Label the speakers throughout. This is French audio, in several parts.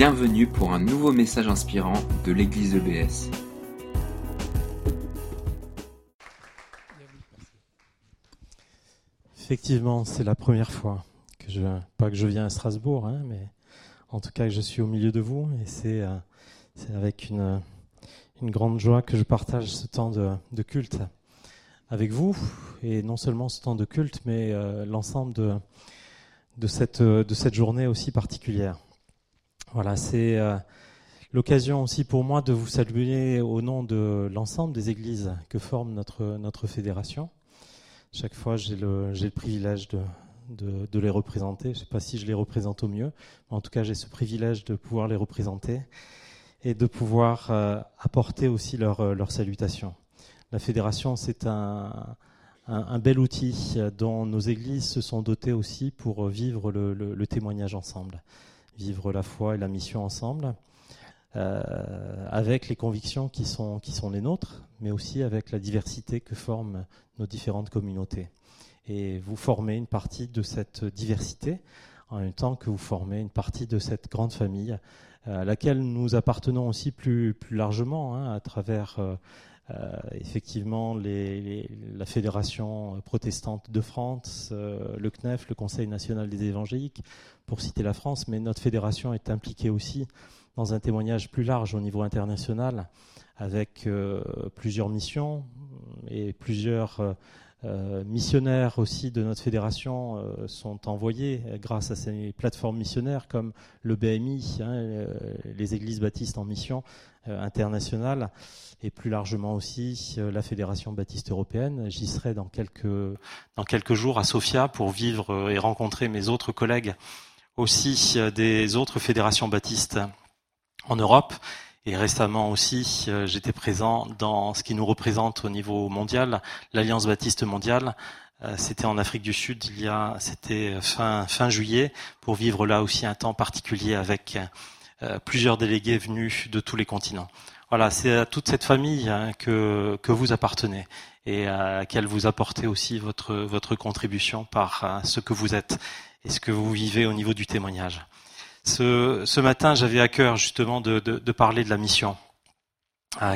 Speaker 1: Bienvenue pour un nouveau message inspirant de l'église EBS.
Speaker 2: Effectivement, c'est la première fois que je, pas que je viens à Strasbourg, hein, mais en tout cas que je suis au milieu de vous, et c'est euh, avec une, grande joie que je partage ce temps de, culte avec vous, et non seulement ce temps de culte, mais euh, l'ensemble de cette journée aussi particulière. Voilà, c'est euh, l'occasion aussi pour moi de vous saluer au nom de l'ensemble des églises que forme notre, notre fédération. Chaque fois, j'ai le, le privilège de, de, les représenter. Je ne sais pas si je les représente au mieux, mais en tout cas, j'ai ce privilège de pouvoir les représenter et de pouvoir euh, apporter aussi leur, euh, leur salutation. La fédération, c'est un, un, bel outil dont nos églises se sont dotées aussi pour vivre le, le témoignage ensemble, vivre la foi et la mission ensemble. Euh, avec les convictions qui sont, qui sont les nôtres, mais aussi avec la diversité que forment nos différentes communautés. Et vous formez une partie de cette diversité en même temps que vous formez une partie de cette grande famille euh, à laquelle nous appartenons aussi plus, plus largement hein, à travers euh, euh, effectivement les, la Fédération protestante de France, euh, le CNEF, le Conseil national des évangéliques, pour citer la France, mais notre fédération est impliquée aussi dans un témoignage plus large au niveau international, avec euh, plusieurs missions et plusieurs euh, euh, missionnaires aussi de notre fédération euh, sont envoyés grâce à ces plateformes missionnaires comme le BMI, hein, les églises baptistes en mission euh, internationale, et plus largement aussi euh, la Fédération baptiste européenne. J'y serai dans quelques jours à Sofia pour vivre et rencontrer mes autres collègues aussi des autres fédérations baptistes en Europe. Et récemment aussi, euh, j'étais présent dans ce qui nous représente au niveau mondial, l'Alliance baptiste mondiale. Euh, c'était en Afrique du Sud, il y a, c'était fin, fin juillet, pour vivre là aussi un temps particulier avec euh, plusieurs délégués venus de tous les continents. Voilà, c'est à toute cette famille hein, que, que vous appartenez et à laquelle vous apportez aussi votre, votre contribution par euh, ce que vous êtes et ce que vous vivez au niveau du témoignage. Ce, matin, j'avais à cœur justement de, parler de la mission,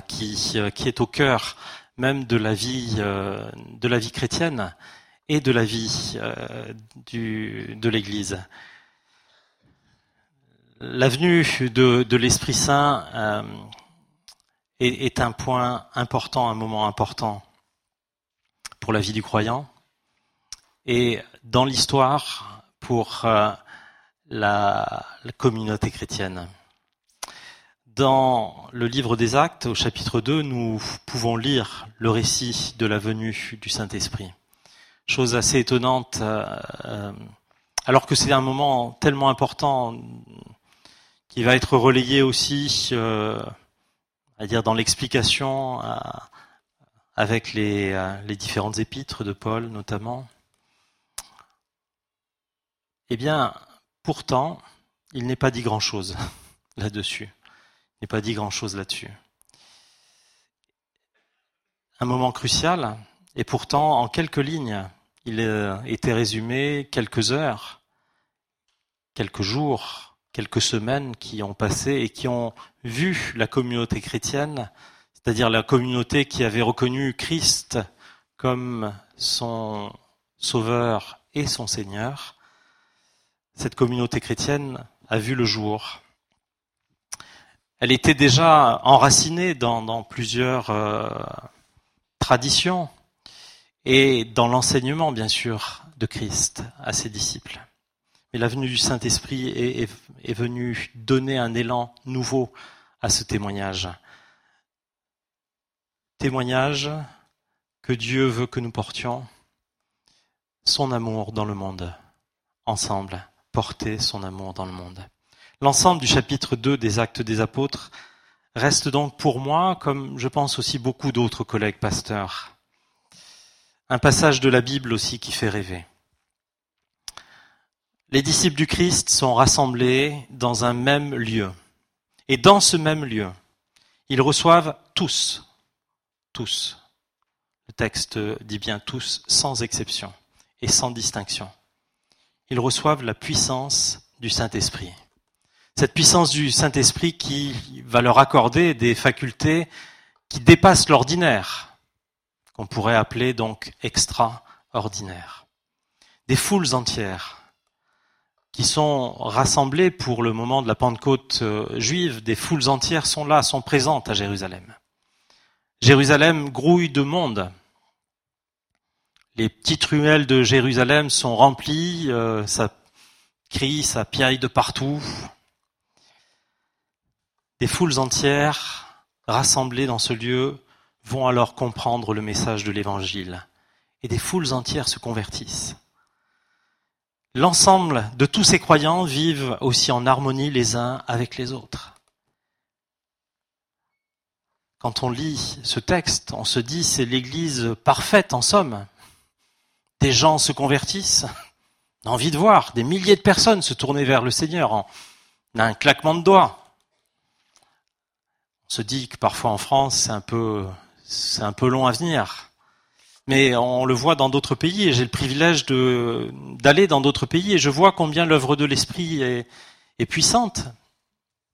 Speaker 2: qui, euh, qui est au cœur même de la vie, euh, de la vie chrétienne et de la vie euh, de l'Église. L'avenue de, de l'Esprit Saint est un point important, un moment important pour la vie du croyant et dans l'histoire pour la, communauté chrétienne. Dans le livre des Actes, au chapitre 2, nous pouvons lire le récit de la venue du Saint-Esprit. Chose assez étonnante, euh, alors que c'est un moment tellement important qui va être relayé aussi, euh, à dire dans l'explication, euh, avec les, euh, les différentes épîtres de Paul notamment. Eh bien, Pourtant, il n'est pas dit grand-chose là-dessus. Il n'est pas dit grand-chose là-dessus. Un moment crucial, et pourtant, en quelques lignes, il a été résumé quelques heures, quelques jours, quelques semaines qui ont passé et qui ont vu la communauté chrétienne, c'est-à-dire la communauté qui avait reconnu Christ comme son sauveur et son Seigneur, cette communauté chrétienne a vu le jour. Elle était déjà enracinée dans, plusieurs euh, traditions et dans l'enseignement, bien sûr, de Christ à ses disciples. Mais la venue du Saint-Esprit est venue donner un élan nouveau à ce témoignage. Témoignage que Dieu veut que nous portions son amour dans le monde, ensemble porter son amour dans le monde. L'ensemble du chapitre 2 des actes des apôtres reste donc pour moi, comme je pense aussi beaucoup d'autres collègues pasteurs, un passage de la Bible aussi qui fait rêver. Les disciples du Christ sont rassemblés dans un même lieu. Et dans ce même lieu, ils reçoivent tous, tous, le texte dit bien tous, sans exception et sans distinction ils reçoivent la puissance du Saint-Esprit. Cette puissance du Saint-Esprit qui va leur accorder des facultés qui dépassent l'ordinaire, qu'on pourrait appeler donc extraordinaires. Des foules entières qui sont rassemblées pour le moment de la Pentecôte euh, juive, des foules entières sont là, sont présentes à Jérusalem. Jérusalem grouille de monde. Les petites ruelles de Jérusalem sont remplies, euh, ça crie, ça piaille de partout. Des foules entières rassemblées dans ce lieu vont alors comprendre le message de l'Évangile. Et des foules entières se convertissent. L'ensemble de tous ces croyants vivent aussi en harmonie les uns avec les autres. Quand on lit ce texte, on se dit c'est l'Église parfaite en somme. Des gens se convertissent. On a envie de voir des milliers de personnes se tourner vers le Seigneur en un claquement de doigts. On se dit que parfois en France, c'est un peu, c'est un peu long à venir. Mais on le voit dans d'autres pays et j'ai le privilège d'aller dans d'autres pays et je vois combien l'œuvre de l'Esprit est, est puissante.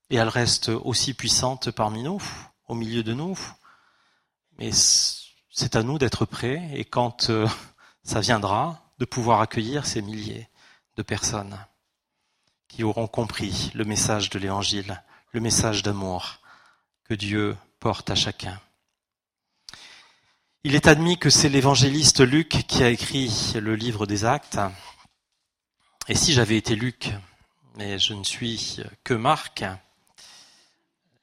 Speaker 2: Et elle reste aussi puissante parmi nous, au milieu de nous. Mais c'est à nous d'être prêts et quand euh, ça viendra, de pouvoir accueillir ces milliers de personnes qui auront compris le message de l'Évangile, le message d'amour que Dieu porte à chacun. Il est admis que c'est l'évangéliste Luc qui a écrit le livre des actes. Et si j'avais été Luc, mais je ne suis que Marc,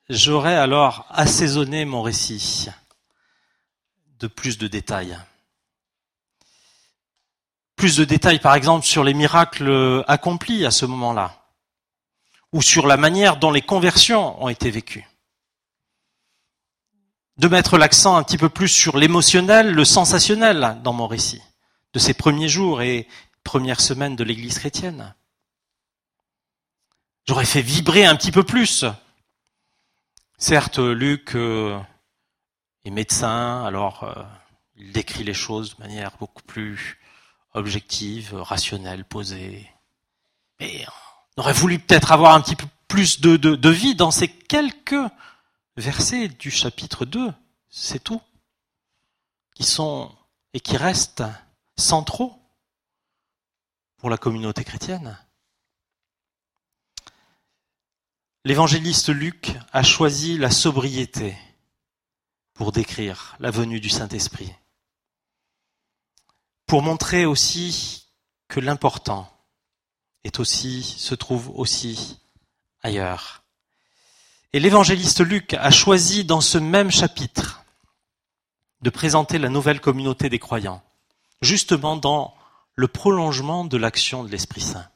Speaker 2: j'aurais alors assaisonné mon récit de plus de détails. Plus de détails, par exemple, sur les miracles accomplis à ce moment-là, ou sur la manière dont les conversions ont été vécues de mettre l'accent un petit peu plus sur l'émotionnel, le sensationnel dans mon récit, de ces premiers jours et premières semaines de l'Église chrétienne. J'aurais fait vibrer un petit peu plus. Certes, Luc euh, est médecin, alors euh, il décrit les choses de manière beaucoup plus objective, rationnelle, posée. Mais on aurait voulu peut-être avoir un petit peu plus de vie dans ces quelques versets du chapitre 2, c'est tout, qui sont et qui restent centraux pour la communauté chrétienne. L'évangéliste Luc a choisi la sobriété pour décrire la venue du Saint-Esprit, pour montrer aussi que l'important est aussi, se trouve aussi ailleurs. Et l'évangéliste Luc a choisi dans ce même chapitre de présenter la nouvelle communauté des croyants, justement dans le prolongement de l'action de l'Esprit Saint.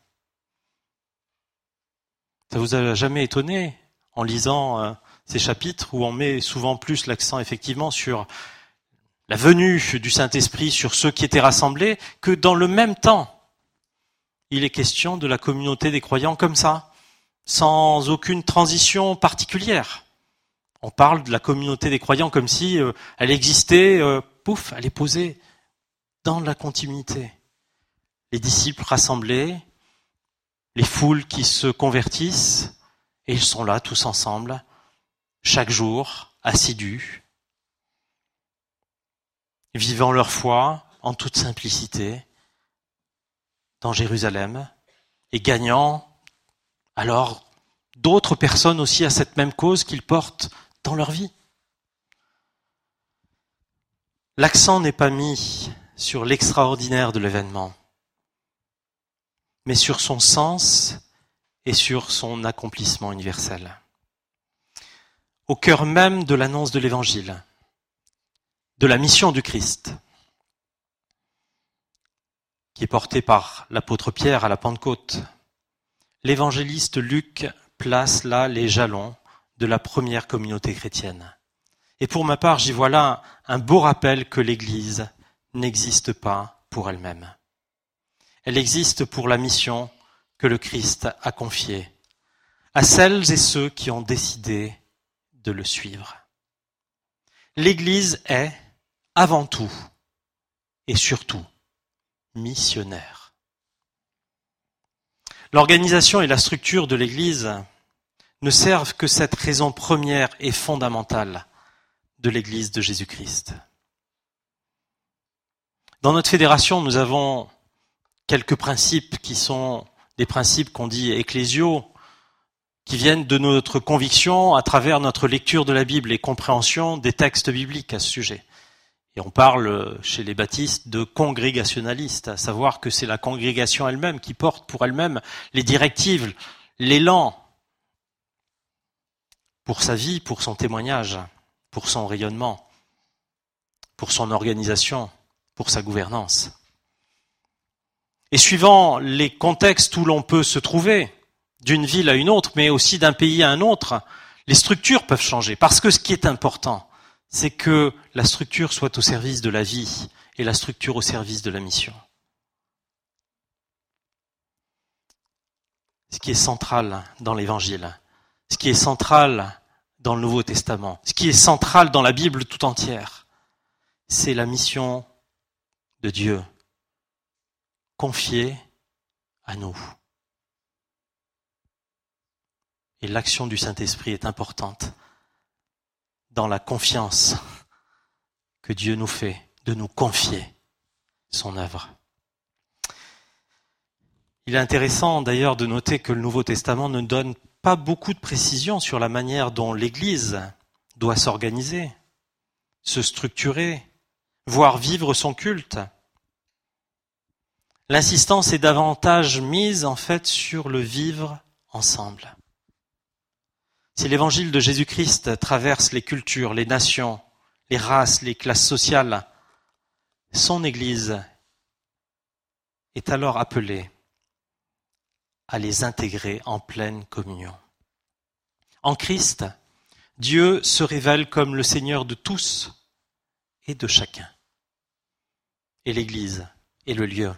Speaker 2: Ça vous a jamais étonné en lisant euh, ces chapitres où on met souvent plus l'accent effectivement sur la venue du Saint-Esprit, sur ceux qui étaient rassemblés, que dans le même temps, il est question de la communauté des croyants comme ça, sans aucune transition particulière. On parle de la communauté des croyants comme si euh, elle existait, euh, pouf, elle est posée dans la continuité. Les disciples rassemblés, les foules qui se convertissent, et ils sont là tous ensemble, chaque jour, assidus, vivant leur foi en toute simplicité dans Jérusalem et gagnant alors d'autres personnes aussi à cette même cause qu'ils portent dans leur vie. L'accent n'est pas mis sur l'extraordinaire de l'événement, mais sur son sens et sur son accomplissement universel. Au cœur même de l'annonce de l'Évangile, de la mission du Christ, qui est portée par l'apôtre Pierre à la Pentecôte, L'évangéliste Luc place là les jalons de la première communauté chrétienne. Et pour ma part, j'y vois là un beau rappel que l'Église n'existe pas pour elle-même. Elle existe pour la mission que le Christ a confiée à celles et ceux qui ont décidé de le suivre. L'Église est, avant tout et surtout, missionnaire. L'organisation et la structure de l'Église ne servent que cette raison première et fondamentale de l'Église de Jésus-Christ. Dans notre fédération, nous avons quelques principes qui sont des principes qu'on dit ecclésiaux, qui viennent de notre conviction à travers notre lecture de la Bible et compréhension des textes bibliques à ce sujet. Et on parle chez les baptistes de congrégationalistes, à savoir que c'est la congrégation elle-même qui porte pour elle-même les directives, l'élan pour sa vie, pour son témoignage, pour son rayonnement, pour son organisation, pour sa gouvernance. Et suivant les contextes où l'on peut se trouver, d'une ville à une autre, mais aussi d'un pays à un autre, les structures peuvent changer. Parce que ce qui est important, c'est que la structure soit au service de la vie et la structure au service de la mission. Ce qui est central dans l'Évangile, ce qui est central dans le Nouveau Testament, ce qui est central dans la Bible tout entière, c'est la mission de Dieu confiée à nous. Et l'action du Saint-Esprit est importante dans la confiance que Dieu nous fait de nous confier son œuvre. Il est intéressant d'ailleurs de noter que le Nouveau Testament ne donne pas beaucoup de précisions sur la manière dont l'Église doit s'organiser, se structurer, voire vivre son culte. L'insistance est davantage mise en fait sur le vivre ensemble. Si l'évangile de Jésus-Christ traverse les cultures, les nations, les races, les classes sociales, son Église est alors appelée à les intégrer en pleine communion. En Christ, Dieu se révèle comme le Seigneur de tous et de chacun. Et l'Église est le lieu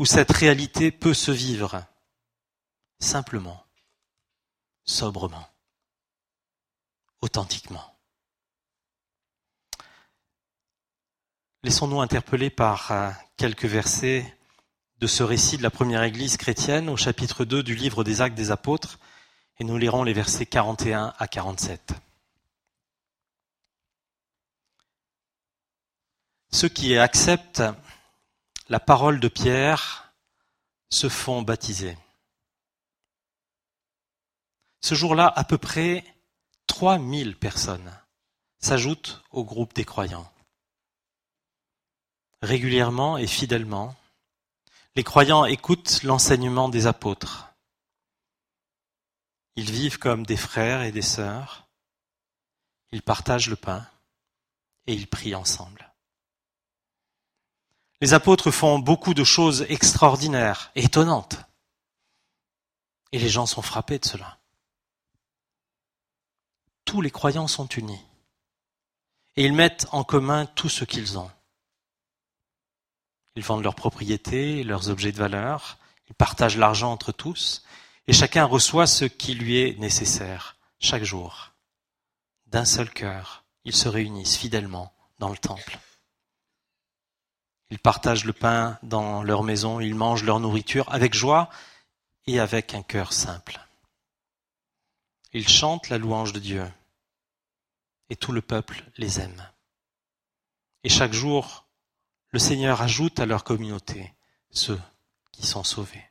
Speaker 2: où cette réalité peut se vivre simplement, sobrement authentiquement. Laissons-nous interpeller par euh, quelques versets de ce récit de la première église chrétienne au chapitre 2 du livre des actes des apôtres et nous lirons les versets 41 à 47. Ceux qui acceptent la parole de Pierre se font baptiser. Ce jour-là, à peu près 3000 personnes s'ajoutent au groupe des croyants. Régulièrement et fidèlement, les croyants écoutent l'enseignement des apôtres. Ils vivent comme des frères et des sœurs. Ils partagent le pain et ils prient ensemble. Les apôtres font beaucoup de choses extraordinaires étonnantes. Et les gens sont frappés de cela tous les croyants sont unis. Et ils mettent en commun tout ce qu'ils ont. Ils vendent leurs propriétés, leurs objets de valeur, ils partagent l'argent entre tous, et chacun reçoit ce qui lui est nécessaire, chaque jour. D'un seul cœur, ils se réunissent fidèlement dans le temple. Ils partagent le pain dans leur maison, ils mangent leur nourriture avec joie et avec un cœur simple. Ils chantent la louange de Dieu. Et tout le peuple les aime. Et chaque jour, le Seigneur ajoute à leur communauté ceux qui sont sauvés.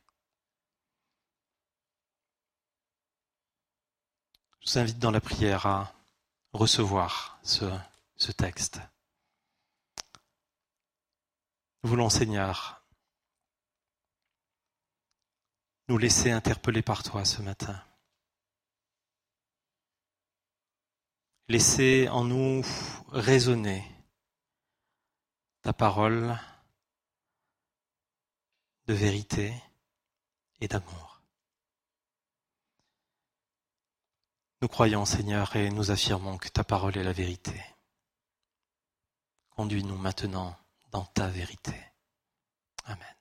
Speaker 2: Je vous invite dans la prière à recevoir ce, texte. Nous voulons, Seigneur, nous laisser interpeller par toi ce matin. Laissez en nous résonner ta parole de vérité et d'amour. Nous croyons, Seigneur, et nous affirmons que ta parole est la vérité. Conduis-nous maintenant dans ta vérité. Amen.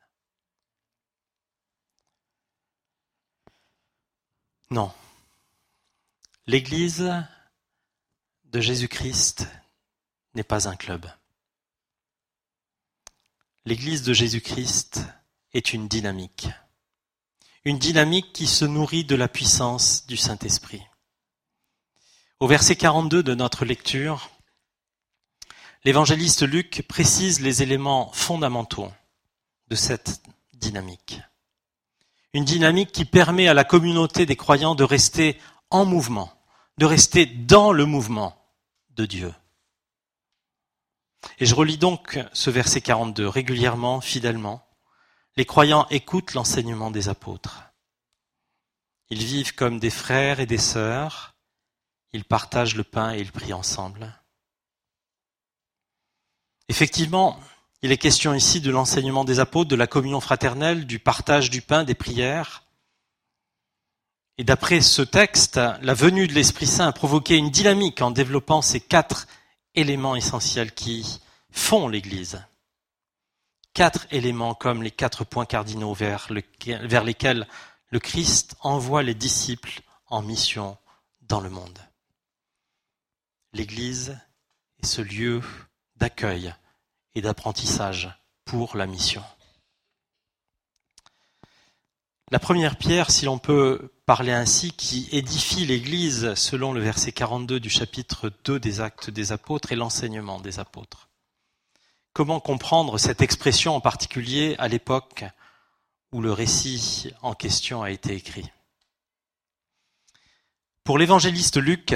Speaker 2: Non. L'Église de Jésus-Christ n'est pas un club. L'Église de Jésus-Christ est une dynamique. Une dynamique qui se nourrit de la puissance du Saint-Esprit. Au verset 42 de notre lecture, l'évangéliste Luc précise les éléments fondamentaux de cette dynamique. Une dynamique qui permet à la communauté des croyants de rester en mouvement, de rester dans le mouvement de Dieu. Et je relis donc ce verset 42 régulièrement, fidèlement. Les croyants écoutent l'enseignement des apôtres. Ils vivent comme des frères et des sœurs. Ils partagent le pain et ils prient ensemble. Effectivement, il est question ici de l'enseignement des apôtres, de la communion fraternelle, du partage du pain, des prières. Et d'après ce texte, la venue de l'Esprit Saint a provoqué une dynamique en développant ces quatre éléments essentiels qui font l'Église. Quatre éléments comme les quatre points cardinaux vers, vers lesquels le Christ envoie les disciples en mission dans le monde. L'Église est ce lieu d'accueil et d'apprentissage pour la mission. La première pierre, si l'on peut parler ainsi, qui édifie l'Église selon le verset 42 du chapitre 2 des actes des apôtres est l'enseignement des apôtres. Comment comprendre cette expression en particulier à l'époque où le récit en question a été écrit? Pour l'évangéliste Luc,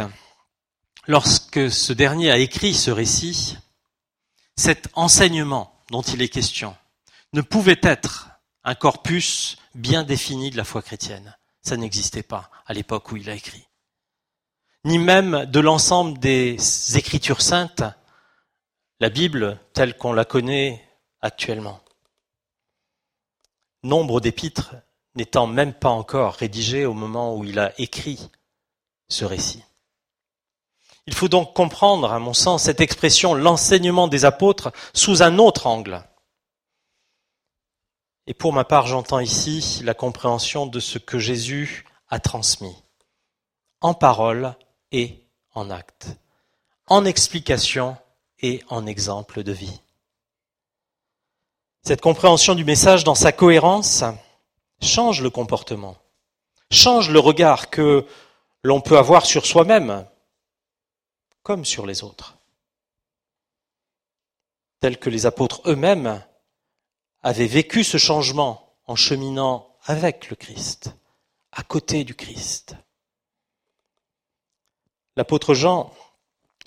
Speaker 2: lorsque ce dernier a écrit ce récit, cet enseignement dont il est question ne pouvait être un corpus bien défini de la foi chrétienne. Ça n'existait pas à l'époque où il a écrit. Ni même de l'ensemble des écritures saintes, la Bible telle qu'on la connaît actuellement. Nombre d'épîtres n'étant même pas encore rédigés au moment où il a écrit ce récit. Il faut donc comprendre, à mon sens, cette expression l'enseignement des apôtres sous un autre angle. Et pour ma part, j'entends ici la compréhension de ce que Jésus a transmis, en parole et en acte, en explication et en exemple de vie. Cette compréhension du message dans sa cohérence change le comportement, change le regard que l'on peut avoir sur soi-même comme sur les autres, tel que les apôtres eux-mêmes avait vécu ce changement en cheminant avec le Christ, à côté du Christ. L'apôtre Jean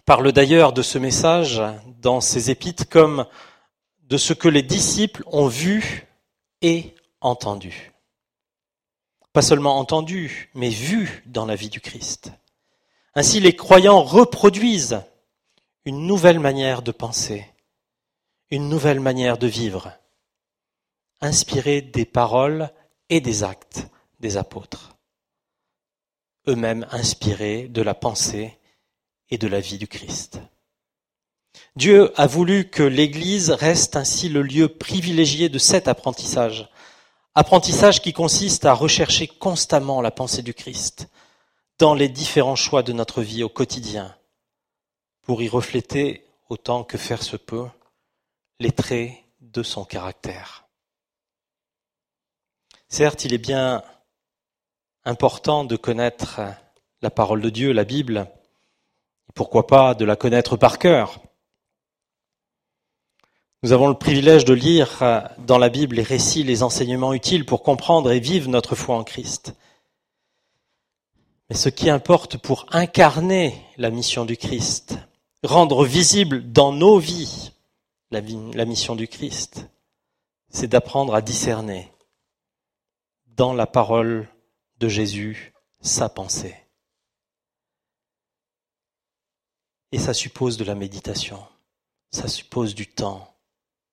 Speaker 2: parle d'ailleurs de ce message dans ses épîtres comme de ce que les disciples ont vu et entendu. Pas seulement entendu, mais vu dans la vie du Christ. Ainsi, les croyants reproduisent une nouvelle manière de penser, une nouvelle manière de vivre, inspirés des paroles et des actes des apôtres, eux-mêmes inspirés de la pensée et de la vie du Christ. Dieu a voulu que l'Église reste ainsi le lieu privilégié de cet apprentissage, apprentissage qui consiste à rechercher constamment la pensée du Christ dans les différents choix de notre vie au quotidien, pour y refléter, autant que faire se peut, les traits de son caractère. Certes, il est bien important de connaître la parole de Dieu, la Bible, et pourquoi pas de la connaître par cœur. Nous avons le privilège de lire dans la Bible les récits, les enseignements utiles pour comprendre et vivre notre foi en Christ. Mais ce qui importe pour incarner la mission du Christ, rendre visible dans nos vies la, mission du Christ, c'est d'apprendre à discerner dans la parole de Jésus sa pensée. Et ça suppose de la méditation, ça suppose du temps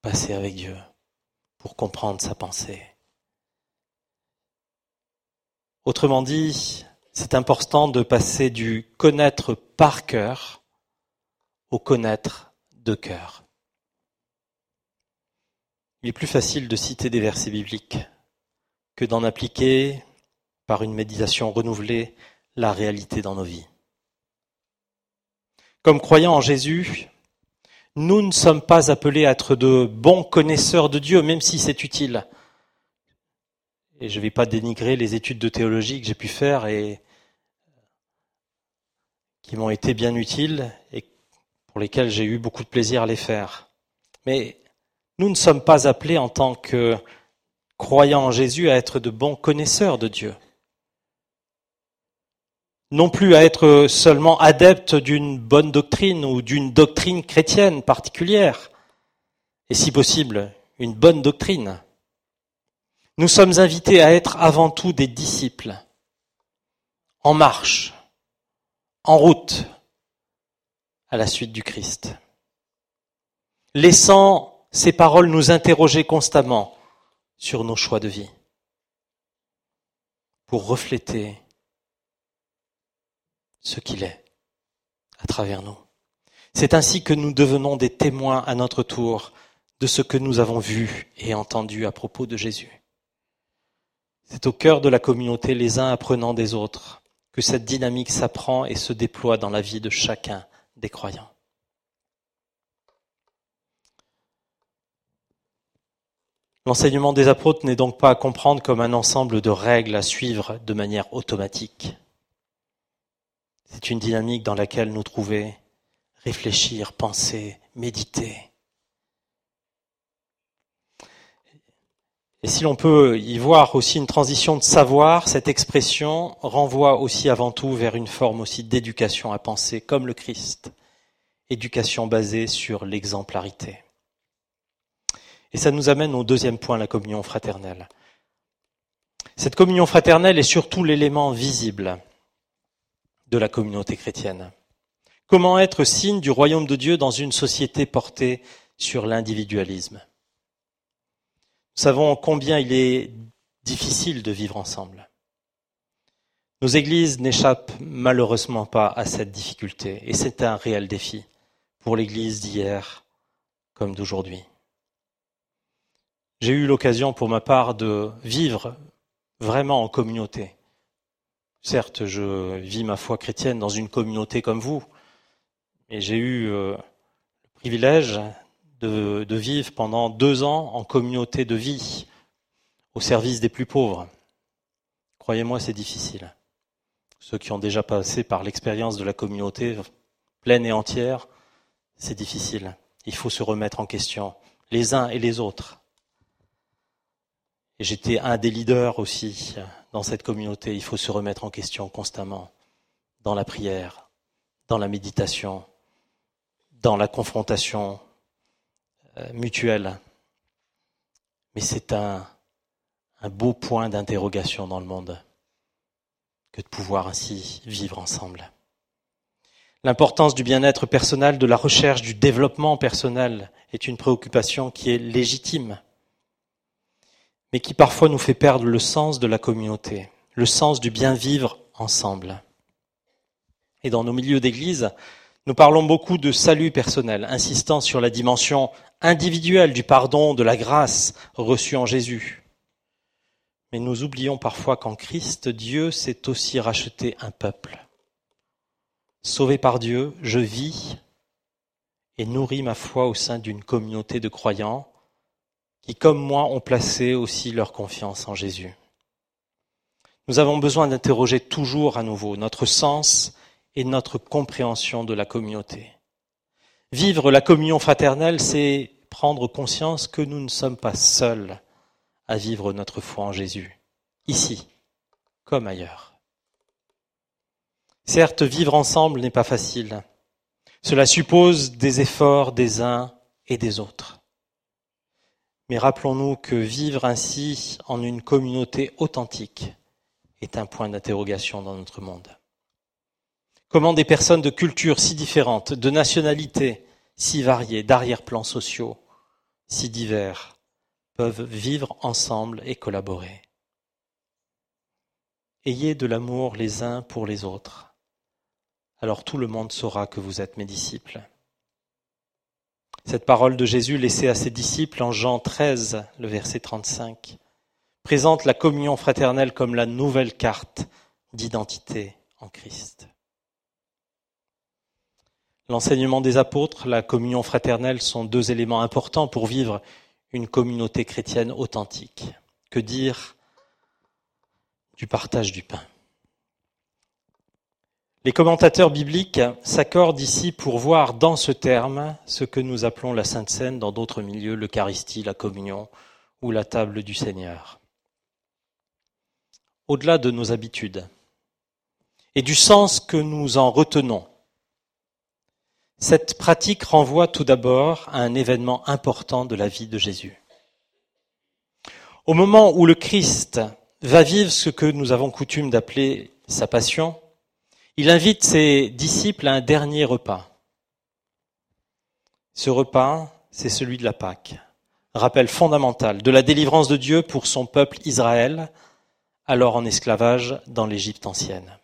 Speaker 2: passé avec Dieu pour comprendre sa pensée. Autrement dit, c'est important de passer du connaître par cœur au connaître de cœur. Il est plus facile de citer des versets bibliques que d'en appliquer, par une méditation renouvelée, la réalité dans nos vies. Comme croyants en Jésus, nous ne sommes pas appelés à être de bons connaisseurs de Dieu, même si c'est utile. Et je ne vais pas dénigrer les études de théologie que j'ai pu faire et qui m'ont été bien utiles et pour lesquels j'ai eu beaucoup de plaisir à les faire. Mais nous ne sommes pas appelés en tant que croyants en Jésus à être de bons connaisseurs de Dieu. Non plus à être seulement adeptes d'une bonne doctrine ou d'une doctrine chrétienne particulière, et si possible, une bonne doctrine. Nous sommes invités à être avant tout des disciples, en marche, en route à la suite du Christ, laissant ces paroles nous interroger constamment sur nos choix de vie, pour refléter ce qu'il est à travers nous. C'est ainsi que nous devenons des témoins à notre tour de ce que nous avons vu et entendu à propos de Jésus. C'est au cœur de la communauté, les uns apprenant des autres, que cette dynamique s'apprend et se déploie dans la vie de chacun des croyants. L'enseignement des apôtres n'est donc pas à comprendre comme un ensemble de règles à suivre de manière automatique. C'est une dynamique dans laquelle nous trouver, réfléchir, penser, méditer, Et si l'on peut y voir aussi une transition de savoir, cette expression renvoie aussi avant tout vers une forme aussi d'éducation à penser comme le Christ, éducation basée sur l'exemplarité. Et ça nous amène au deuxième point, la communion fraternelle. Cette communion fraternelle est surtout l'élément visible de la communauté chrétienne. Comment être signe du royaume de Dieu dans une société portée sur l'individualisme? Nous savons combien il est difficile de vivre ensemble. Nos églises n'échappent malheureusement pas à cette difficulté et c'est un réel défi pour l'église d'hier comme d'aujourd'hui. J'ai eu l'occasion pour ma part de vivre vraiment en communauté. Certes, je vis ma foi chrétienne dans une communauté comme vous, mais j'ai eu euh, le privilège de, vivre pendant deux ans en communauté de vie, au service des plus pauvres. Croyez-moi, c'est difficile. Ceux qui ont déjà passé par l'expérience de la communauté pleine et entière, c'est difficile. Il faut se remettre en question, les uns et les autres. J'étais un des leaders aussi dans cette communauté. Il faut se remettre en question constamment, dans la prière, dans la méditation, dans la confrontation, euh, mutuelle. Mais c'est un beau point d'interrogation dans le monde que de pouvoir ainsi vivre ensemble. L'importance du bien-être personnel, de la recherche du développement personnel est une préoccupation qui est légitime, mais qui parfois nous fait perdre le sens de la communauté, le sens du bien vivre ensemble. Et dans nos milieux d'église, nous parlons beaucoup de salut personnel, insistant sur la dimension individuelle du pardon, de la grâce reçue en Jésus. Mais nous oublions parfois qu'en Christ, Dieu s'est aussi racheté un peuple. Sauvé par Dieu, je vis et nourris ma foi au sein d'une communauté de croyants qui, comme moi, ont placé aussi leur confiance en Jésus. Nous avons besoin d'interroger toujours à nouveau notre sens et notre compréhension de la communauté. Vivre la communion fraternelle, c'est prendre conscience que nous ne sommes pas seuls à vivre notre foi en Jésus, ici comme ailleurs. Certes, vivre ensemble n'est pas facile. Cela suppose des efforts des uns et des autres. Mais rappelons-nous que vivre ainsi en une communauté authentique est un point d'interrogation dans notre monde. Comment des personnes de cultures si différentes, de nationalités si variées, d'arrière-plans sociaux si divers peuvent vivre ensemble et collaborer? Ayez de l'amour les uns pour les autres, alors tout le monde saura que vous êtes mes disciples. Cette parole de Jésus laissée à ses disciples en Jean 13, le verset 35, présente la communion fraternelle comme la nouvelle carte d'identité en Christ. L'enseignement des apôtres, la communion fraternelle sont deux éléments importants pour vivre une communauté chrétienne authentique. Que dire du partage du pain? Les commentateurs bibliques s'accordent ici pour voir dans ce terme ce que nous appelons la Sainte Seine dans d'autres milieux, l'Eucharistie, la communion ou la table du Seigneur. Au-delà de nos habitudes et du sens que nous en retenons, cette pratique renvoie tout d'abord à un événement important de la vie de Jésus. Au moment où le Christ va vivre ce que nous avons coutume d'appeler sa passion, il invite ses disciples à un dernier repas. Ce repas, c'est celui de la Pâque, rappel fondamental de la délivrance de Dieu pour son peuple Israël, alors en esclavage dans l'Égypte ancienne.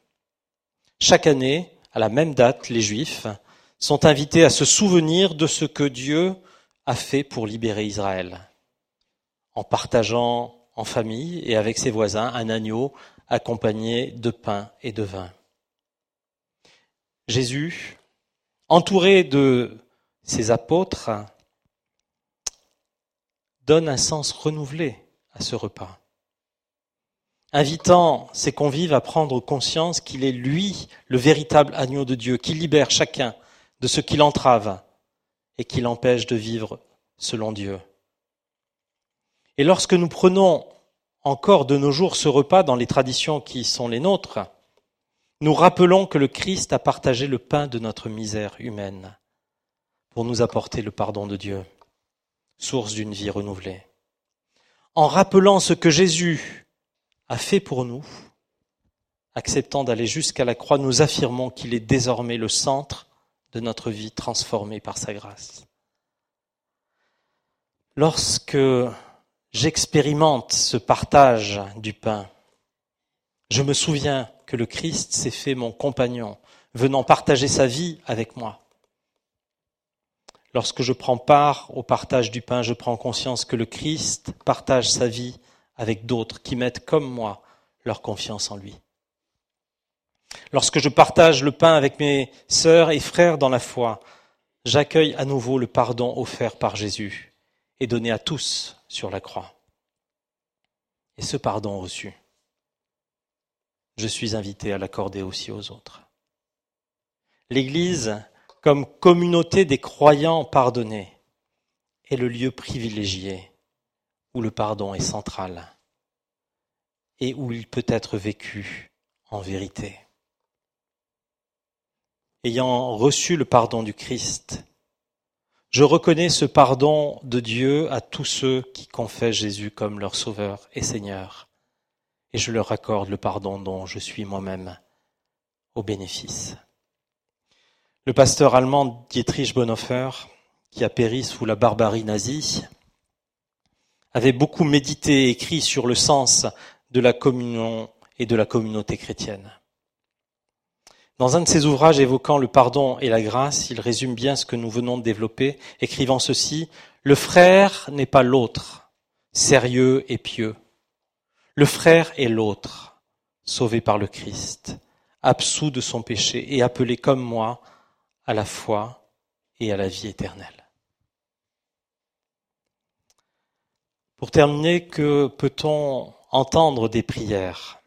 Speaker 2: Chaque année, à la même date, les Juifs sont invités à se souvenir de ce que Dieu a fait pour libérer Israël, en partageant en famille et avec ses voisins un agneau accompagné de pain et de vin. Jésus, entouré de ses apôtres, donne un sens renouvelé à ce repas, invitant ses convives à prendre conscience qu'il est lui le véritable agneau de Dieu, qui libère chacun de ce qui l'entrave et qui l'empêche de vivre selon Dieu. Et lorsque nous prenons encore de nos jours ce repas dans les traditions qui sont les nôtres, nous rappelons que le Christ a partagé le pain de notre misère humaine pour nous apporter le pardon de Dieu, source d'une vie renouvelée. En rappelant ce que Jésus a fait pour nous, acceptant d'aller jusqu'à la croix, nous affirmons qu'il est désormais le centre de notre vie transformée par sa grâce. Lorsque j'expérimente ce partage du pain, je me souviens que le Christ s'est fait mon compagnon, venant partager sa vie avec moi. Lorsque je prends part au partage du pain, je prends conscience que le Christ partage sa vie avec d'autres qui mettent comme moi leur confiance en lui. Lorsque je partage le pain avec mes sœurs et frères dans la foi, j'accueille à nouveau le pardon offert par Jésus et donné à tous sur la croix. Et ce pardon reçu, je suis invité à l'accorder aussi aux autres. L'Église, comme communauté des croyants pardonnés, est le lieu privilégié où le pardon est central et où il peut être vécu en vérité. Ayant reçu le pardon du Christ, je reconnais ce pardon de Dieu à tous ceux qui confessent Jésus comme leur Sauveur et Seigneur et je leur accorde le pardon dont je suis moi-même au bénéfice. Le pasteur allemand Dietrich Bonhoeffer, qui a péri sous la barbarie nazie, avait beaucoup médité et écrit sur le sens de la communion et de la communauté chrétienne. Dans un de ses ouvrages évoquant le pardon et la grâce, il résume bien ce que nous venons de développer, écrivant ceci Le frère n'est pas l'autre, sérieux et pieux. Le frère est l'autre, sauvé par le Christ, absous de son péché et appelé comme moi à la foi et à la vie éternelle. Pour terminer, que peut-on entendre des prières?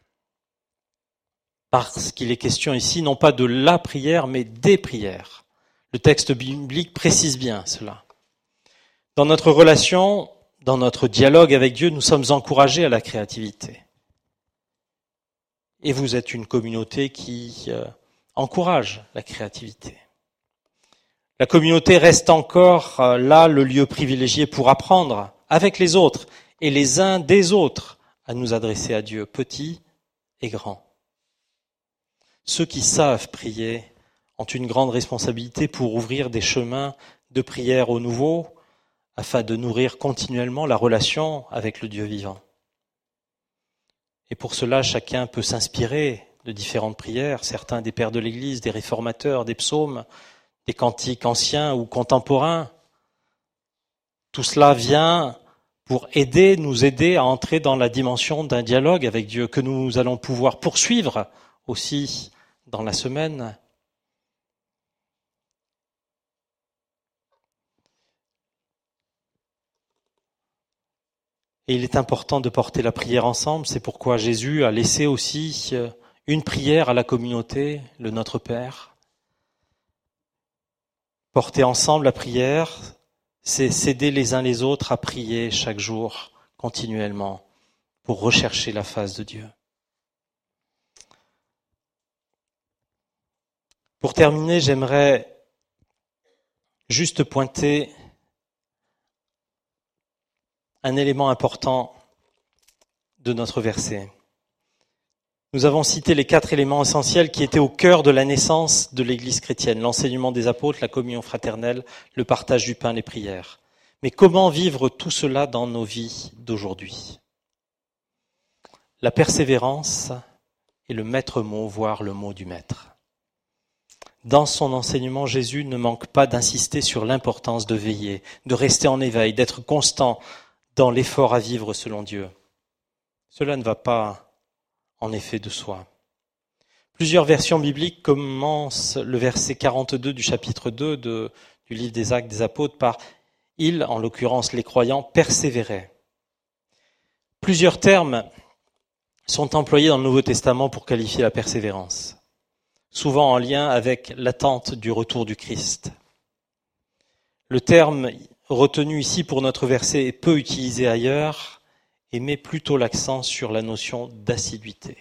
Speaker 2: Parce qu'il est question ici non pas de la prière, mais des prières. Le texte biblique précise bien cela. Dans notre relation dans notre dialogue avec Dieu, nous sommes encouragés à la créativité. Et vous êtes une communauté qui euh, encourage la créativité. La communauté reste encore euh, là le lieu privilégié pour apprendre avec les autres et les uns des autres à nous adresser à Dieu, petits et grands. Ceux qui savent prier ont une grande responsabilité pour ouvrir des chemins de prière au nouveau, afin de nourrir continuellement la relation avec le Dieu vivant. Et pour cela, chacun peut s'inspirer de différentes prières, certains des pères de l'Église, des réformateurs, des psaumes, des cantiques anciens ou contemporains. Tout cela vient pour aider, nous aider à entrer dans la dimension d'un dialogue avec Dieu que nous allons pouvoir poursuivre aussi dans la semaine Et il est important de porter la prière ensemble. C'est pourquoi Jésus a laissé aussi euh, une prière à la communauté, le Notre Père. Porter ensemble la prière, c'est s'aider les uns les autres à prier chaque jour, continuellement, pour rechercher la face de Dieu. Pour terminer, j'aimerais juste pointer un élément important de notre verset. Nous avons cité les quatre éléments essentiels qui étaient au cœur de la naissance de l'Église chrétienne, l'enseignement des apôtres, la communion fraternelle, le partage du pain, les prières. Mais comment vivre tout cela dans nos vies d'aujourd'hui? La persévérance est le maître mot, voire le mot du maître. Dans son enseignement, Jésus ne manque pas d'insister sur l'importance de veiller, de rester en éveil, d'être constant dans l'effort à vivre selon Dieu. Cela ne va pas en effet de soi. Plusieurs versions bibliques commencent le verset 42 du chapitre 2 du livre des actes des apôtres par ils, en l'occurrence les croyants, persévéraient. Plusieurs termes sont employés dans le Nouveau Testament pour qualifier la persévérance souvent en lien avec l'attente du retour du Christ. Le terme retenu ici pour notre verset est peu utilisé ailleurs et met plutôt l'accent sur la notion d'assiduité.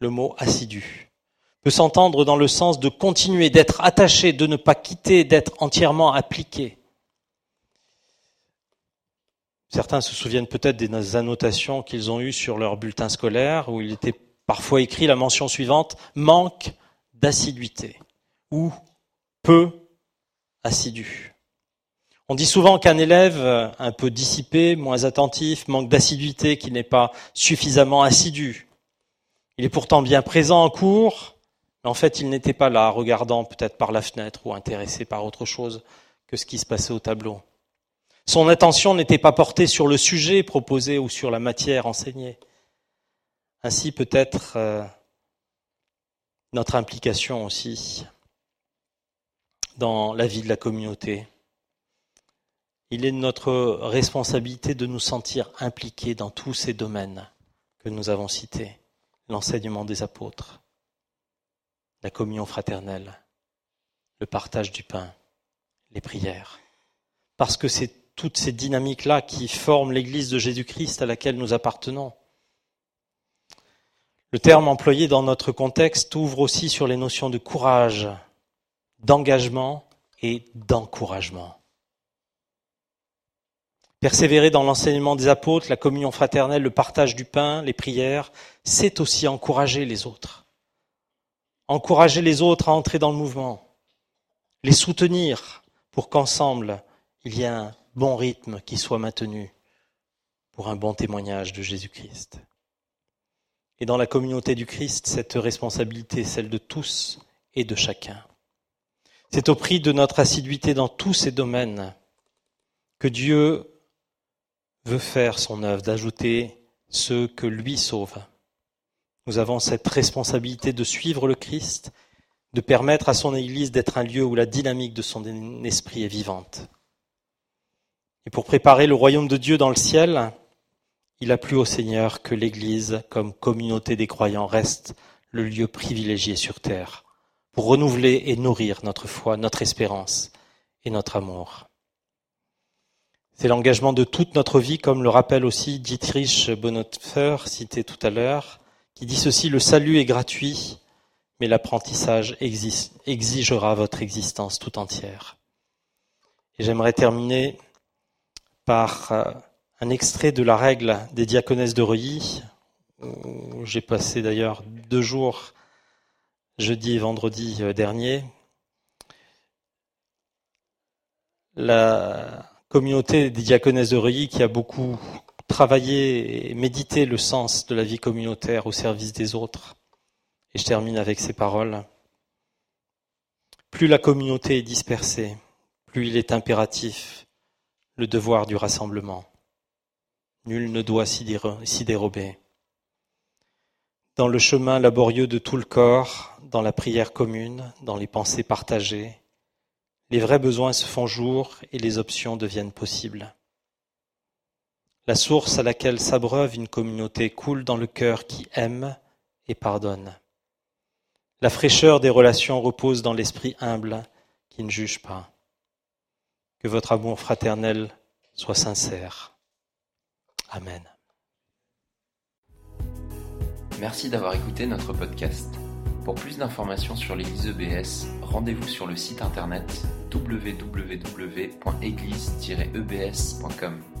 Speaker 2: Le mot assidu peut s'entendre dans le sens de continuer, d'être attaché, de ne pas quitter, d'être entièrement appliqué. Certains se souviennent peut-être des annotations qu'ils ont eues sur leur bulletin scolaire où il était parfois écrit la mention suivante, manque d'assiduité ou peu assidu. On dit souvent qu'un élève un peu dissipé, moins attentif, manque d'assiduité, qui n'est pas suffisamment assidu. Il est pourtant bien présent en cours, mais en fait il n'était pas là, regardant peut-être par la fenêtre ou intéressé par autre chose que ce qui se passait au tableau. Son attention n'était pas portée sur le sujet proposé ou sur la matière enseignée. Ainsi peut-être euh, notre implication aussi dans la vie de la communauté. Il est de notre responsabilité de nous sentir impliqués dans tous ces domaines que nous avons cités. L'enseignement des apôtres, la communion fraternelle, le partage du pain, les prières. Parce que c'est toutes ces dynamiques-là qui forment l'Église de Jésus-Christ à laquelle nous appartenons. Le terme employé dans notre contexte ouvre aussi sur les notions de courage, d'engagement et d'encouragement. Persévérer dans l'enseignement des apôtres, la communion fraternelle, le partage du pain, les prières, c'est aussi encourager les autres. Encourager les autres à entrer dans le mouvement, les soutenir pour qu'ensemble il y ait un bon rythme qui soit maintenu pour un bon témoignage de Jésus-Christ. Et dans la communauté du Christ, cette responsabilité est celle de tous et de chacun. C'est au prix de notre assiduité dans tous ces domaines que Dieu veut faire son œuvre, d'ajouter ceux que lui sauve. Nous avons cette responsabilité de suivre le Christ, de permettre à son Église d'être un lieu où la dynamique de son esprit est vivante. Et pour préparer le royaume de Dieu dans le ciel, il a plu au Seigneur que l'Église, comme communauté des croyants, reste le lieu privilégié sur terre pour renouveler et nourrir notre foi, notre espérance et notre amour. C'est l'engagement de toute notre vie, comme le rappelle aussi Dietrich Bonhoeffer, cité tout à l'heure, qui dit ceci, le salut est gratuit, mais l'apprentissage exigera votre existence tout entière. J'aimerais terminer par euh, un extrait de la règle des diaconesses de Reuilly, où j'ai passé d'ailleurs deux jours, jeudi et vendredi euh, dernier. Communauté des diaconesses de Reuilly qui a beaucoup travaillé et médité le sens de la vie communautaire au service des autres. Et je termine avec ces paroles. Plus la communauté est dispersée, plus il est impératif le devoir du rassemblement. Nul ne doit s'y dérober. Dans le chemin laborieux de tout le corps, dans la prière commune, dans les pensées partagées, les vrais besoins se font jour et les options deviennent possibles. La source à laquelle s'abreuve une communauté coule dans le cœur qui aime et pardonne. La fraîcheur des relations repose dans l'esprit humble qui ne juge pas. Que votre amour fraternel soit sincère. Amen.
Speaker 1: Merci d'avoir écouté notre podcast. Pour plus d'informations sur l'Église EBS, rendez-vous sur le site internet www.église-ebs.com.